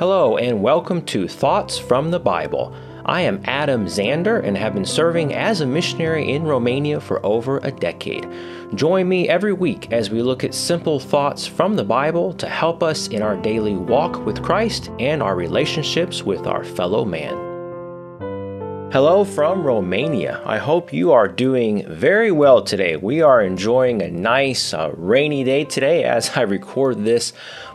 Hello, and welcome to Thoughts from the Bible. I am Adam Zander and have been serving as a missionary in Romania for over a decade. Join me every week as we look at simple thoughts from the Bible to help us in our daily walk with Christ and our relationships with our fellow man. Hello from Romania. I hope you are doing very well today. We are enjoying a nice uh, rainy day today as I record this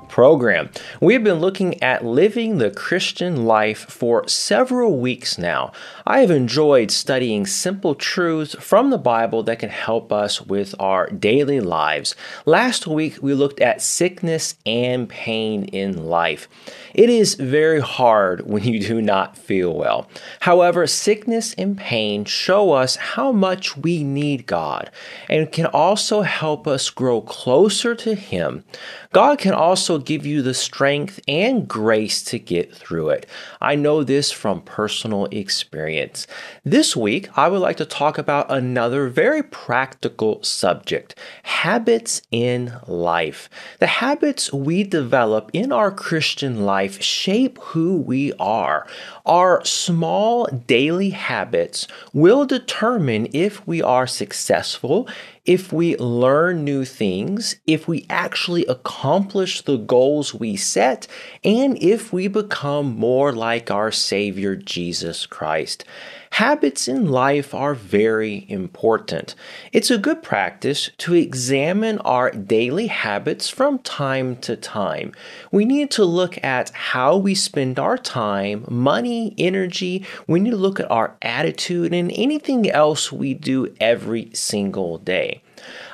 program. We've been looking at living the Christian life for several weeks now. I have enjoyed studying simple truths from the Bible that can help us with our daily lives. Last week, we looked at sickness and pain in life. It is very hard when you do not feel well. However, sickness and pain show us how much we need God and can also help us grow closer to Him. God can also give you the strength and grace to get through it. I know this from personal experience. This week, I would like to talk about another very practical subject habits in life. The habits we develop in our Christian life shape who we are. Our small daily habits will determine if we are successful if we learn new things, if we actually accomplish the goals we set, and if we become more like our Savior Jesus Christ. Habits in life are very important. It's a good practice to examine our daily habits from time to time. We need to look at how we spend our time, money, energy. We need to look at our attitude and anything else we do every single day.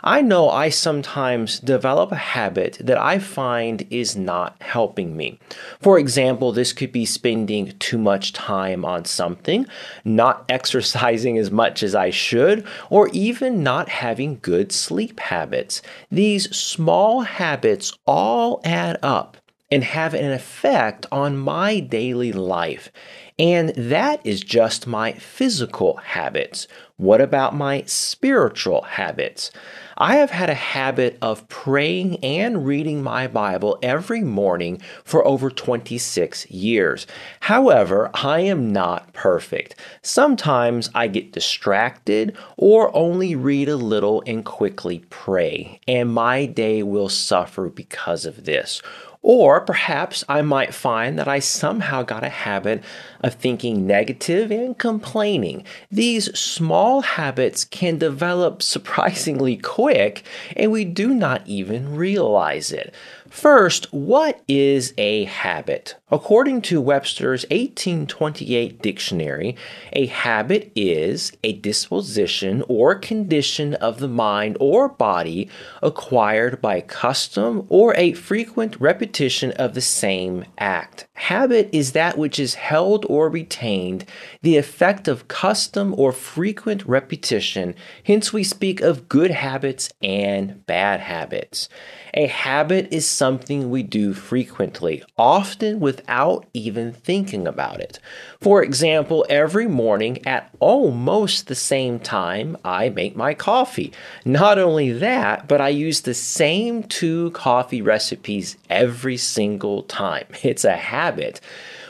I know I sometimes develop a habit that I find is not helping me. For example, this could be spending too much time on something, not exercising as much as I should, or even not having good sleep habits. These small habits all add up and have an effect on my daily life. And that is just my physical habits. What about my spiritual habits? I have had a habit of praying and reading my Bible every morning for over 26 years. However, I am not perfect. Sometimes I get distracted or only read a little and quickly pray, and my day will suffer because of this. Or perhaps I might find that I somehow got a habit of thinking negative and complaining. These small habits can develop surprisingly quick, and we do not even realize it. First, what is a habit? According to Webster's 1828 dictionary, a habit is a disposition or condition of the mind or body acquired by custom or a frequent repetition of the same act. Habit is that which is held or retained, the effect of custom or frequent repetition. Hence, we speak of good habits and bad habits. A habit is something we do frequently, often without even thinking about it. For example, every morning at almost the same time, I make my coffee. Not only that, but I use the same two coffee recipes every single time. It's a habit.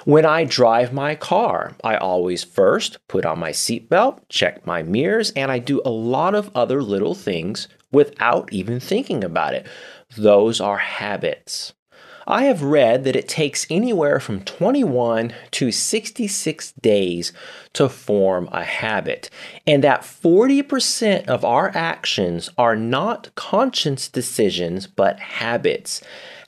When I drive my car, I always first put on my seatbelt, check my mirrors, and I do a lot of other little things without even thinking about it. Those are habits. I have read that it takes anywhere from 21 to 66 days to form a habit, and that 40% of our actions are not conscious decisions but habits.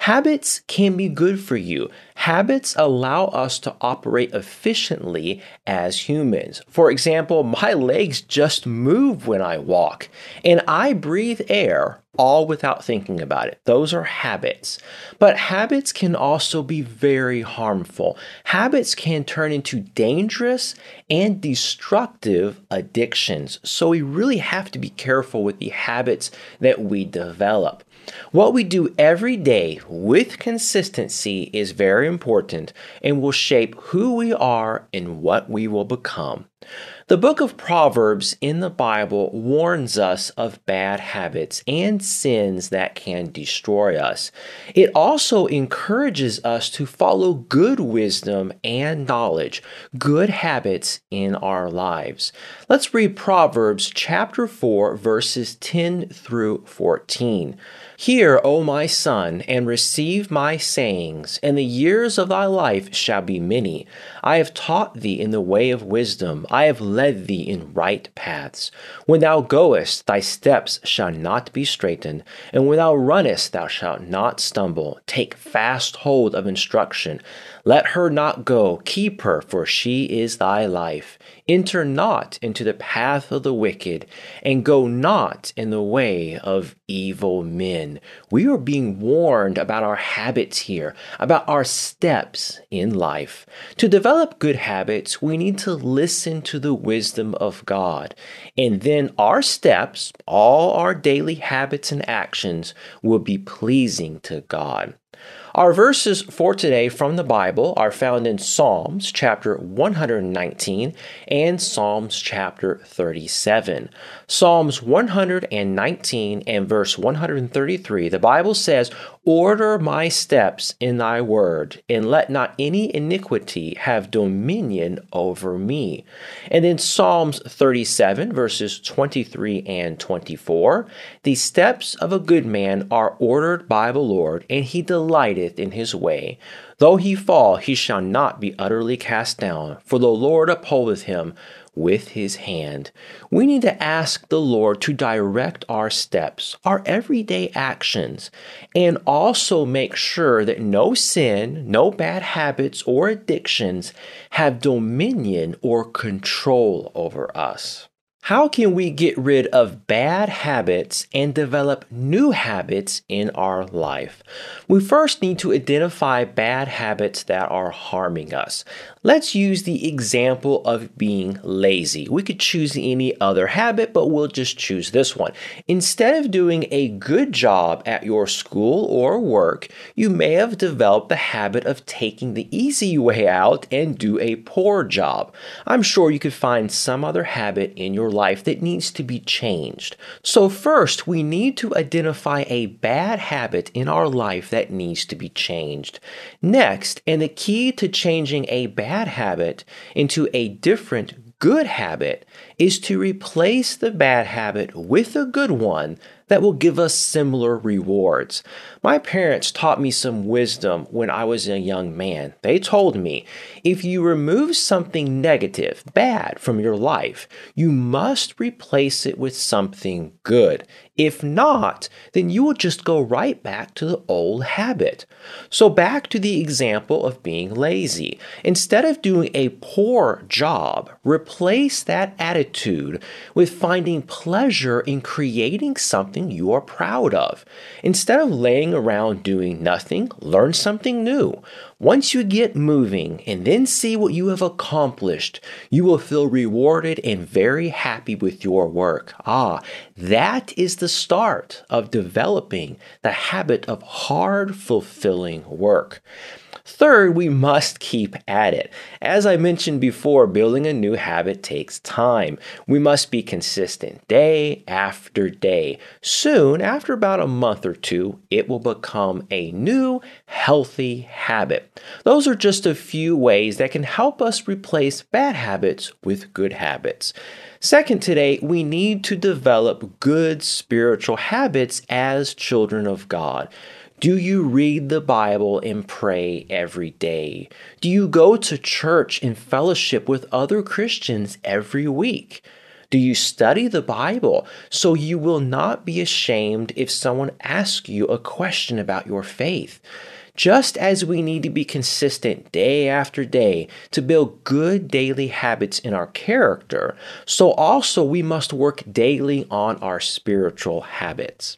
Habits can be good for you. Habits allow us to operate efficiently as humans. For example, my legs just move when I walk, and I breathe air all without thinking about it. Those are habits. But habits can also be very harmful. Habits can turn into dangerous and destructive addictions. So we really have to be careful with the habits that we develop. What we do every day with consistency is very important and will shape who we are and what we will become. The book of Proverbs in the Bible warns us of bad habits and sins that can destroy us. It also encourages us to follow good wisdom and knowledge, good habits in our lives. Let's read Proverbs chapter 4, verses 10 through 14. Hear, O my son, and receive my sayings, and the years of thy life shall be many. I have taught thee in the way of wisdom, I have led thee in right paths. When thou goest, thy steps shall not be straitened, and when thou runnest, thou shalt not stumble. Take fast hold of instruction. Let her not go, keep her, for she is thy life. Enter not into the path of the wicked, and go not in the way of evil men. We are being warned about our habits here, about our steps in life. To develop good habits, we need to listen to the wisdom of God. And then our steps, all our daily habits and actions, will be pleasing to God. Our verses for today from the Bible are found in Psalms chapter 119 and Psalms chapter 37. Psalms 119 and verse 133, the Bible says, Order my steps in thy word, and let not any iniquity have dominion over me. And in Psalms 37, verses 23 and 24, the steps of a good man are ordered by the Lord, and he delighteth in his way. Though he fall, he shall not be utterly cast down, for the Lord upholdeth him with his hand. We need to ask the Lord to direct our steps, our everyday actions, and also make sure that no sin, no bad habits, or addictions have dominion or control over us. How can we get rid of bad habits and develop new habits in our life? We first need to identify bad habits that are harming us. Let's use the example of being lazy. We could choose any other habit, but we'll just choose this one. Instead of doing a good job at your school or work, you may have developed the habit of taking the easy way out and do a poor job. I'm sure you could find some other habit in your life that needs to be changed. So, first, we need to identify a bad habit in our life that needs to be changed. Next, and the key to changing a bad habit into a different good habit is to replace the bad habit with a good one that will give us similar rewards. My parents taught me some wisdom when I was a young man. They told me if you remove something negative, bad from your life, you must replace it with something good. If not, then you will just go right back to the old habit. So, back to the example of being lazy. Instead of doing a poor job, replace that attitude with finding pleasure in creating something you are proud of. Instead of laying around doing nothing, learn something new. Once you get moving and then see what you have accomplished, you will feel rewarded and very happy with your work. Ah, that is the start of developing the habit of hard, fulfilling work. Third, we must keep at it. As I mentioned before, building a new habit takes time. We must be consistent day after day. Soon, after about a month or two, it will become a new, healthy habit. Those are just a few ways that can help us replace bad habits with good habits. Second, today, we need to develop good spiritual habits as children of God. Do you read the Bible and pray every day? Do you go to church and fellowship with other Christians every week? Do you study the Bible so you will not be ashamed if someone asks you a question about your faith? Just as we need to be consistent day after day to build good daily habits in our character, so also we must work daily on our spiritual habits.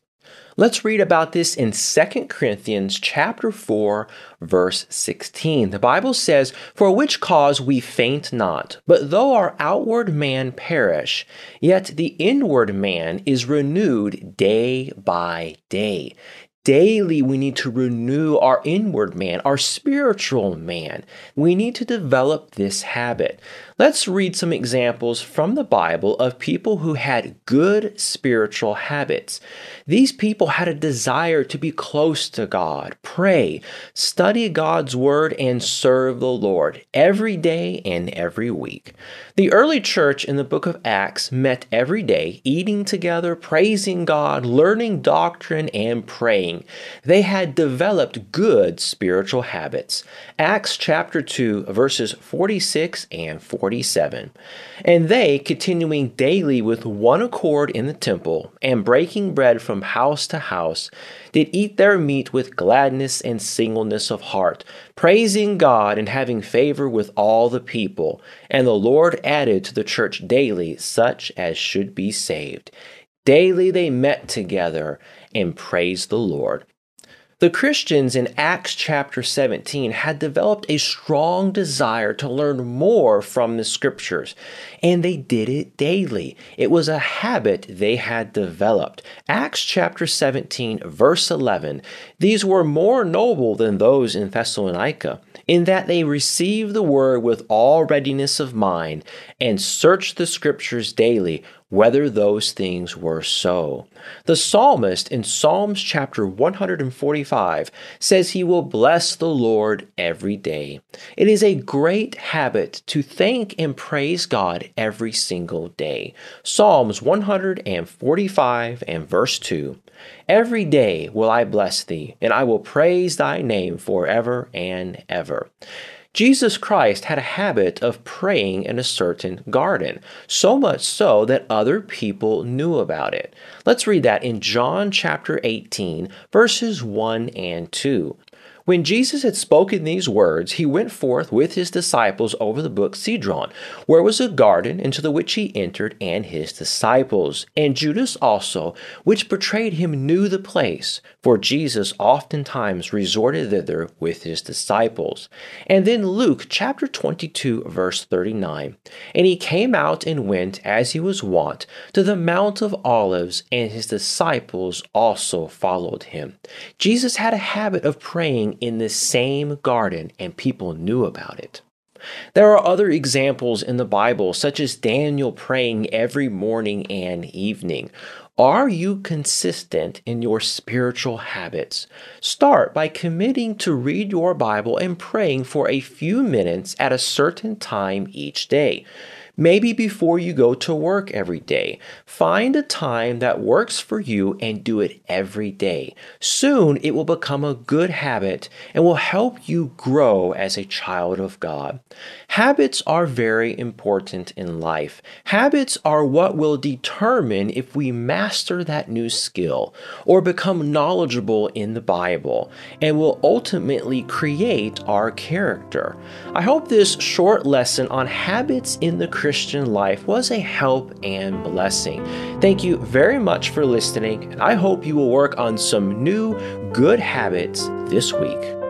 Let's read about this in 2 Corinthians chapter 4 verse 16. The Bible says, "For which cause we faint not, but though our outward man perish, yet the inward man is renewed day by day." Daily, we need to renew our inward man, our spiritual man. We need to develop this habit. Let's read some examples from the Bible of people who had good spiritual habits. These people had a desire to be close to God, pray, study God's Word, and serve the Lord every day and every week. The early church in the book of Acts met every day, eating together, praising God, learning doctrine, and praying. They had developed good spiritual habits. Acts chapter 2, verses 46 and 47. And they, continuing daily with one accord in the temple, and breaking bread from house to house, did eat their meat with gladness and singleness of heart, praising God and having favor with all the people. And the Lord added to the church daily such as should be saved. Daily they met together and praised the Lord. The Christians in Acts chapter 17 had developed a strong desire to learn more from the scriptures, and they did it daily. It was a habit they had developed. Acts chapter 17, verse 11 These were more noble than those in Thessalonica, in that they received the word with all readiness of mind, and searched the scriptures daily whether those things were so. The psalmist in Psalms chapter 145 says he will bless the Lord every day. It is a great habit to thank and praise God every single day. Psalms 145 and verse 2 Every day will I bless thee, and I will praise thy name forever and ever. Jesus Christ had a habit of praying in a certain garden, so much so that other people knew about it. Let's read that in John chapter 18, verses 1 and 2. When Jesus had spoken these words, he went forth with his disciples over the brook Cedron, where was a garden, into the which he entered, and his disciples. And Judas also, which betrayed him, knew the place, for Jesus oftentimes resorted thither with his disciples. And then Luke chapter 22, verse 39. And he came out and went, as he was wont, to the Mount of Olives, and his disciples also followed him. Jesus had a habit of praying in the same garden, and people knew about it. There are other examples in the Bible, such as Daniel praying every morning and evening. Are you consistent in your spiritual habits? Start by committing to read your Bible and praying for a few minutes at a certain time each day. Maybe before you go to work every day. Find a time that works for you and do it every day. Soon it will become a good habit and will help you grow as a child of God. Habits are very important in life. Habits are what will determine if we master that new skill or become knowledgeable in the Bible and will ultimately create our character. I hope this short lesson on habits in the Christian life was a help and blessing. Thank you very much for listening, and I hope you will work on some new good habits this week.